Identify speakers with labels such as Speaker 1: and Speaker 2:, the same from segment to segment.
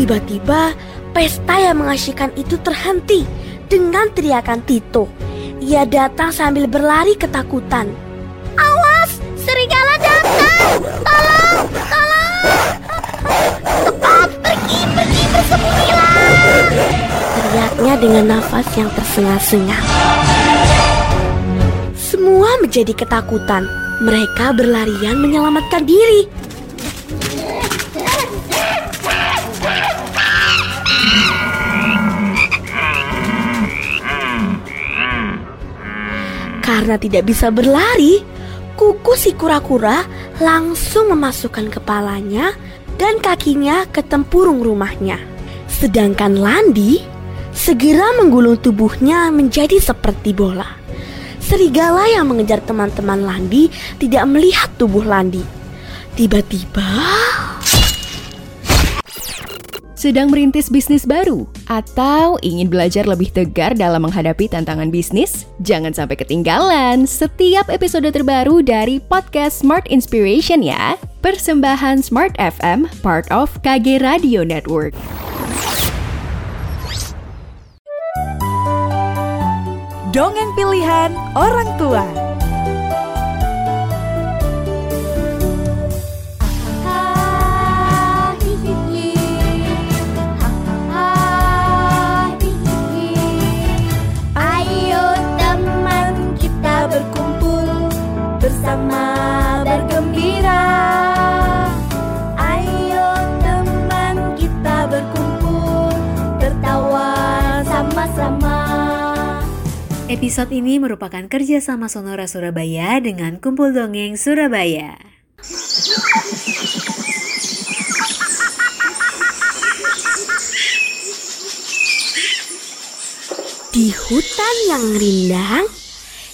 Speaker 1: Tiba-tiba pesta yang mengasyikkan itu terhenti dengan teriakan Tito. Ia datang sambil berlari ketakutan.
Speaker 2: Awas, serigala datang! Tolong, tolong! Cepat, pergi, pergi, bersembunyilah!
Speaker 1: Teriaknya dengan nafas yang tersengal-sengal. Semua menjadi ketakutan. Mereka berlarian menyelamatkan diri. Karena tidak bisa berlari, kuku si kura-kura langsung memasukkan kepalanya dan kakinya ke tempurung rumahnya. Sedangkan Landi segera menggulung tubuhnya menjadi seperti bola. Serigala yang mengejar teman-teman Landi tidak melihat tubuh Landi. Tiba-tiba
Speaker 3: Sedang merintis bisnis baru atau ingin belajar lebih tegar dalam menghadapi tantangan bisnis? Jangan sampai ketinggalan setiap episode terbaru dari podcast Smart Inspiration ya. Persembahan Smart FM, part of KG Radio Network.
Speaker 4: Dongeng pilihan orang tua.
Speaker 5: Episode ini merupakan kerjasama Sonora Surabaya dengan Kumpul Dongeng Surabaya.
Speaker 1: Di hutan yang rindang,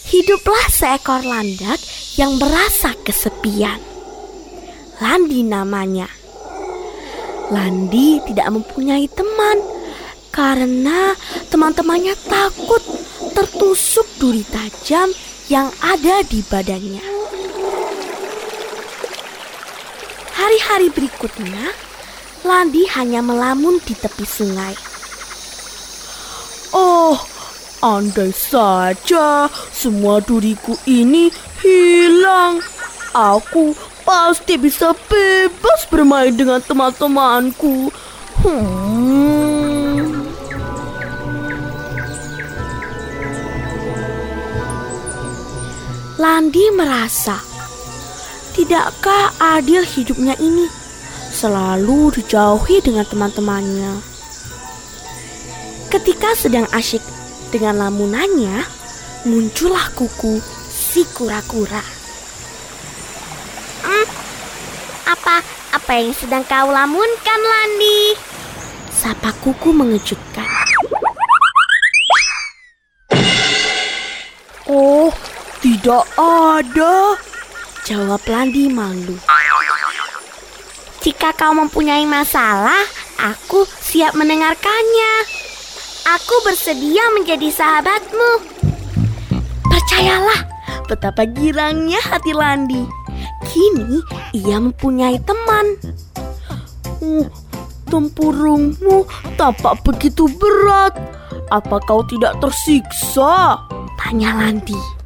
Speaker 1: hiduplah seekor landak yang merasa kesepian. Landi namanya. Landi tidak mempunyai teman karena teman-temannya takut tertusuk duri tajam yang ada di badannya. Hari-hari berikutnya, Landi hanya melamun di tepi sungai. Oh, andai saja semua duriku ini hilang. Aku pasti bisa bebas bermain dengan teman-temanku. Hmm. Landi merasa, tidakkah adil hidupnya ini? Selalu dijauhi dengan teman-temannya. Ketika sedang asyik dengan lamunannya, muncullah kuku si kura-kura.
Speaker 2: Hmm, apa apa yang sedang kau lamunkan, Landi?
Speaker 1: Sapa kuku mengejutkan. Tidak ada. Jawab Landi malu.
Speaker 2: Jika kau mempunyai masalah, aku siap mendengarkannya. Aku bersedia menjadi sahabatmu.
Speaker 1: Percayalah betapa girangnya hati Landi. Kini ia mempunyai teman. Uh, tempurungmu tampak begitu berat. Apa kau tidak tersiksa? Tanya Landi.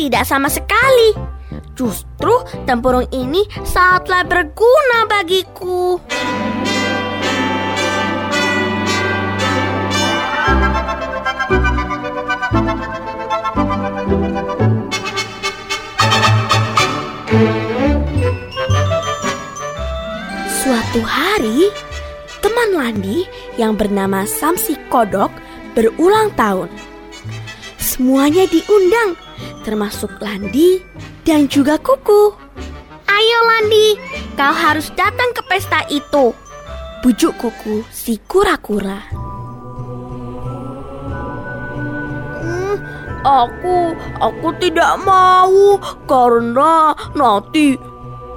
Speaker 2: Tidak sama sekali. Justru tempurung ini sangatlah berguna bagiku.
Speaker 1: Suatu hari, teman Landi yang bernama Samsi Kodok berulang tahun. Semuanya diundang, termasuk Landi dan juga Kuku.
Speaker 2: Ayo Landi, kau harus datang ke pesta itu.
Speaker 1: Bujuk Kuku si kura-kura. Hmm, aku, aku tidak mau karena nanti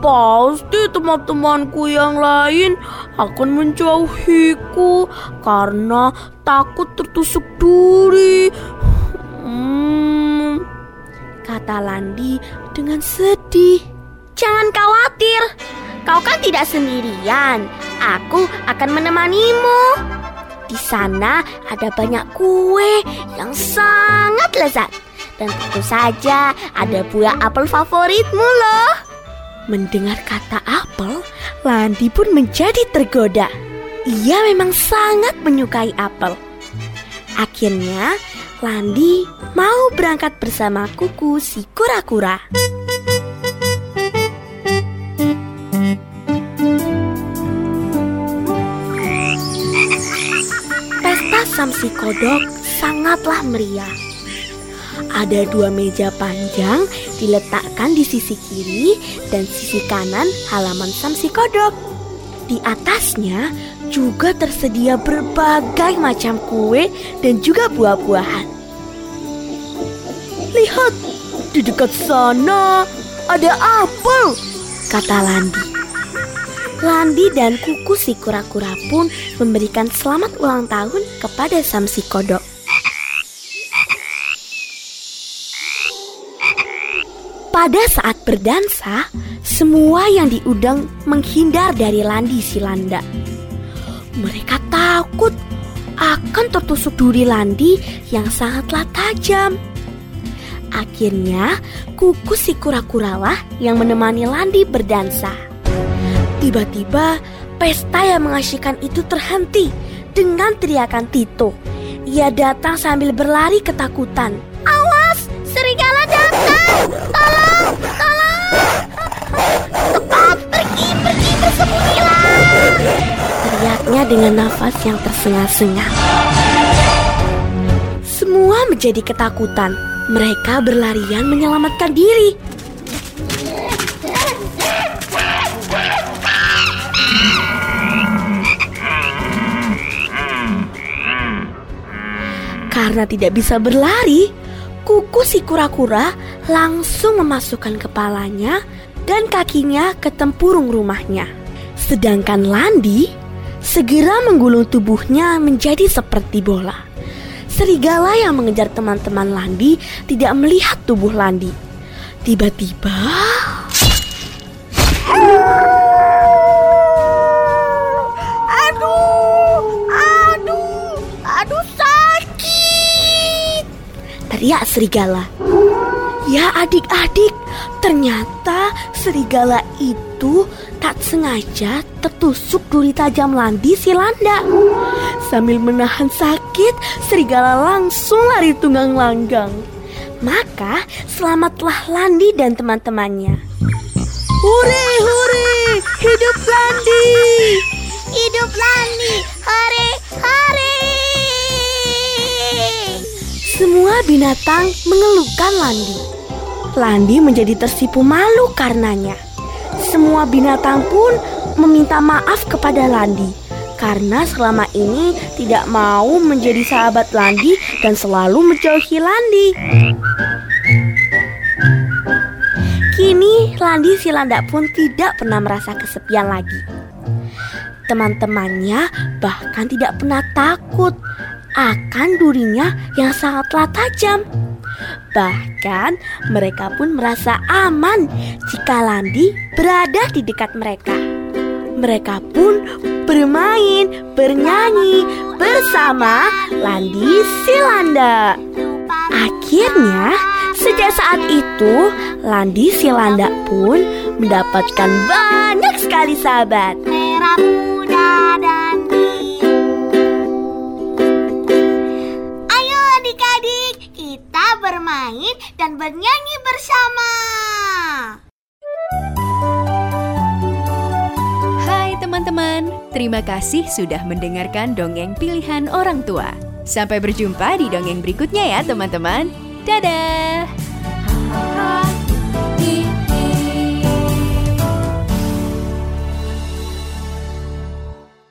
Speaker 1: pasti teman-temanku yang lain akan menjauhiku karena takut tertusuk duri. Hmm, kata Landi dengan sedih.
Speaker 2: Jangan khawatir, kau kan tidak sendirian. aku akan menemanimu. Di sana ada banyak kue yang sangat lezat. Dan tentu saja ada buah apel favoritmu loh.
Speaker 1: Mendengar kata apel, Landi pun menjadi tergoda. Ia memang sangat menyukai apel. Akhirnya, Landi mau berangkat bersama kuku si kura-kura. Pesta Samsi Kodok sangatlah meriah. Ada dua meja panjang diletakkan di sisi kiri dan sisi kanan halaman Samsi Kodok. Di atasnya juga tersedia berbagai macam kue dan juga buah-buahan. Lihat, di dekat sana ada apel, kata Landi. Landi dan kuku si kura-kura pun memberikan selamat ulang tahun kepada Samsi Kodok. Pada saat berdansa, semua yang diundang menghindar dari Landi si Landa. Mereka takut akan tertusuk duri Landi yang sangatlah tajam. Akhirnya, kuku si kura-kuralah yang menemani Landi berdansa. Tiba-tiba, pesta yang mengasyikkan itu terhenti dengan teriakan Tito. Ia datang sambil berlari ketakutan.
Speaker 2: Awas, serigala datang! Tolong!
Speaker 1: Teriaknya dengan nafas yang tersengal-sengal. Semua menjadi ketakutan. Mereka berlarian menyelamatkan diri. Karena tidak bisa berlari, kuku si kura-kura langsung memasukkan kepalanya dan kakinya ke tempurung rumahnya. Sedangkan Landi segera menggulung tubuhnya menjadi seperti bola. Serigala yang mengejar teman-teman Landi tidak melihat tubuh Landi. Tiba-tiba,
Speaker 2: Aduh, aduh, aduh sakit!
Speaker 1: teriak serigala. Ya adik-adik, ternyata serigala itu tak sengaja tertusuk duri tajam Landi si Landa. Sambil menahan sakit, serigala langsung lari tunggang langgang. Maka selamatlah Landi dan teman-temannya. Hore, hore, hidup Landi!
Speaker 2: Hidup Lani, hore, hore!
Speaker 1: Semua binatang mengeluhkan Landi. Landi menjadi tersipu malu karenanya. Semua binatang pun meminta maaf kepada Landi karena selama ini tidak mau menjadi sahabat Landi dan selalu menjauhi Landi. Kini Landi si landak pun tidak pernah merasa kesepian lagi. Teman-temannya bahkan tidak pernah takut akan durinya yang sangatlah tajam. Bahkan mereka pun merasa aman jika Landi berada di dekat mereka. Mereka pun bermain, bernyanyi bersama Landi Silanda. Akhirnya, sejak saat itu Landi Silanda pun mendapatkan banyak sekali sahabat.
Speaker 2: Bermain dan bernyanyi bersama.
Speaker 3: Hai teman-teman, terima kasih sudah mendengarkan dongeng pilihan orang tua. Sampai berjumpa di dongeng berikutnya ya teman-teman. Dadah!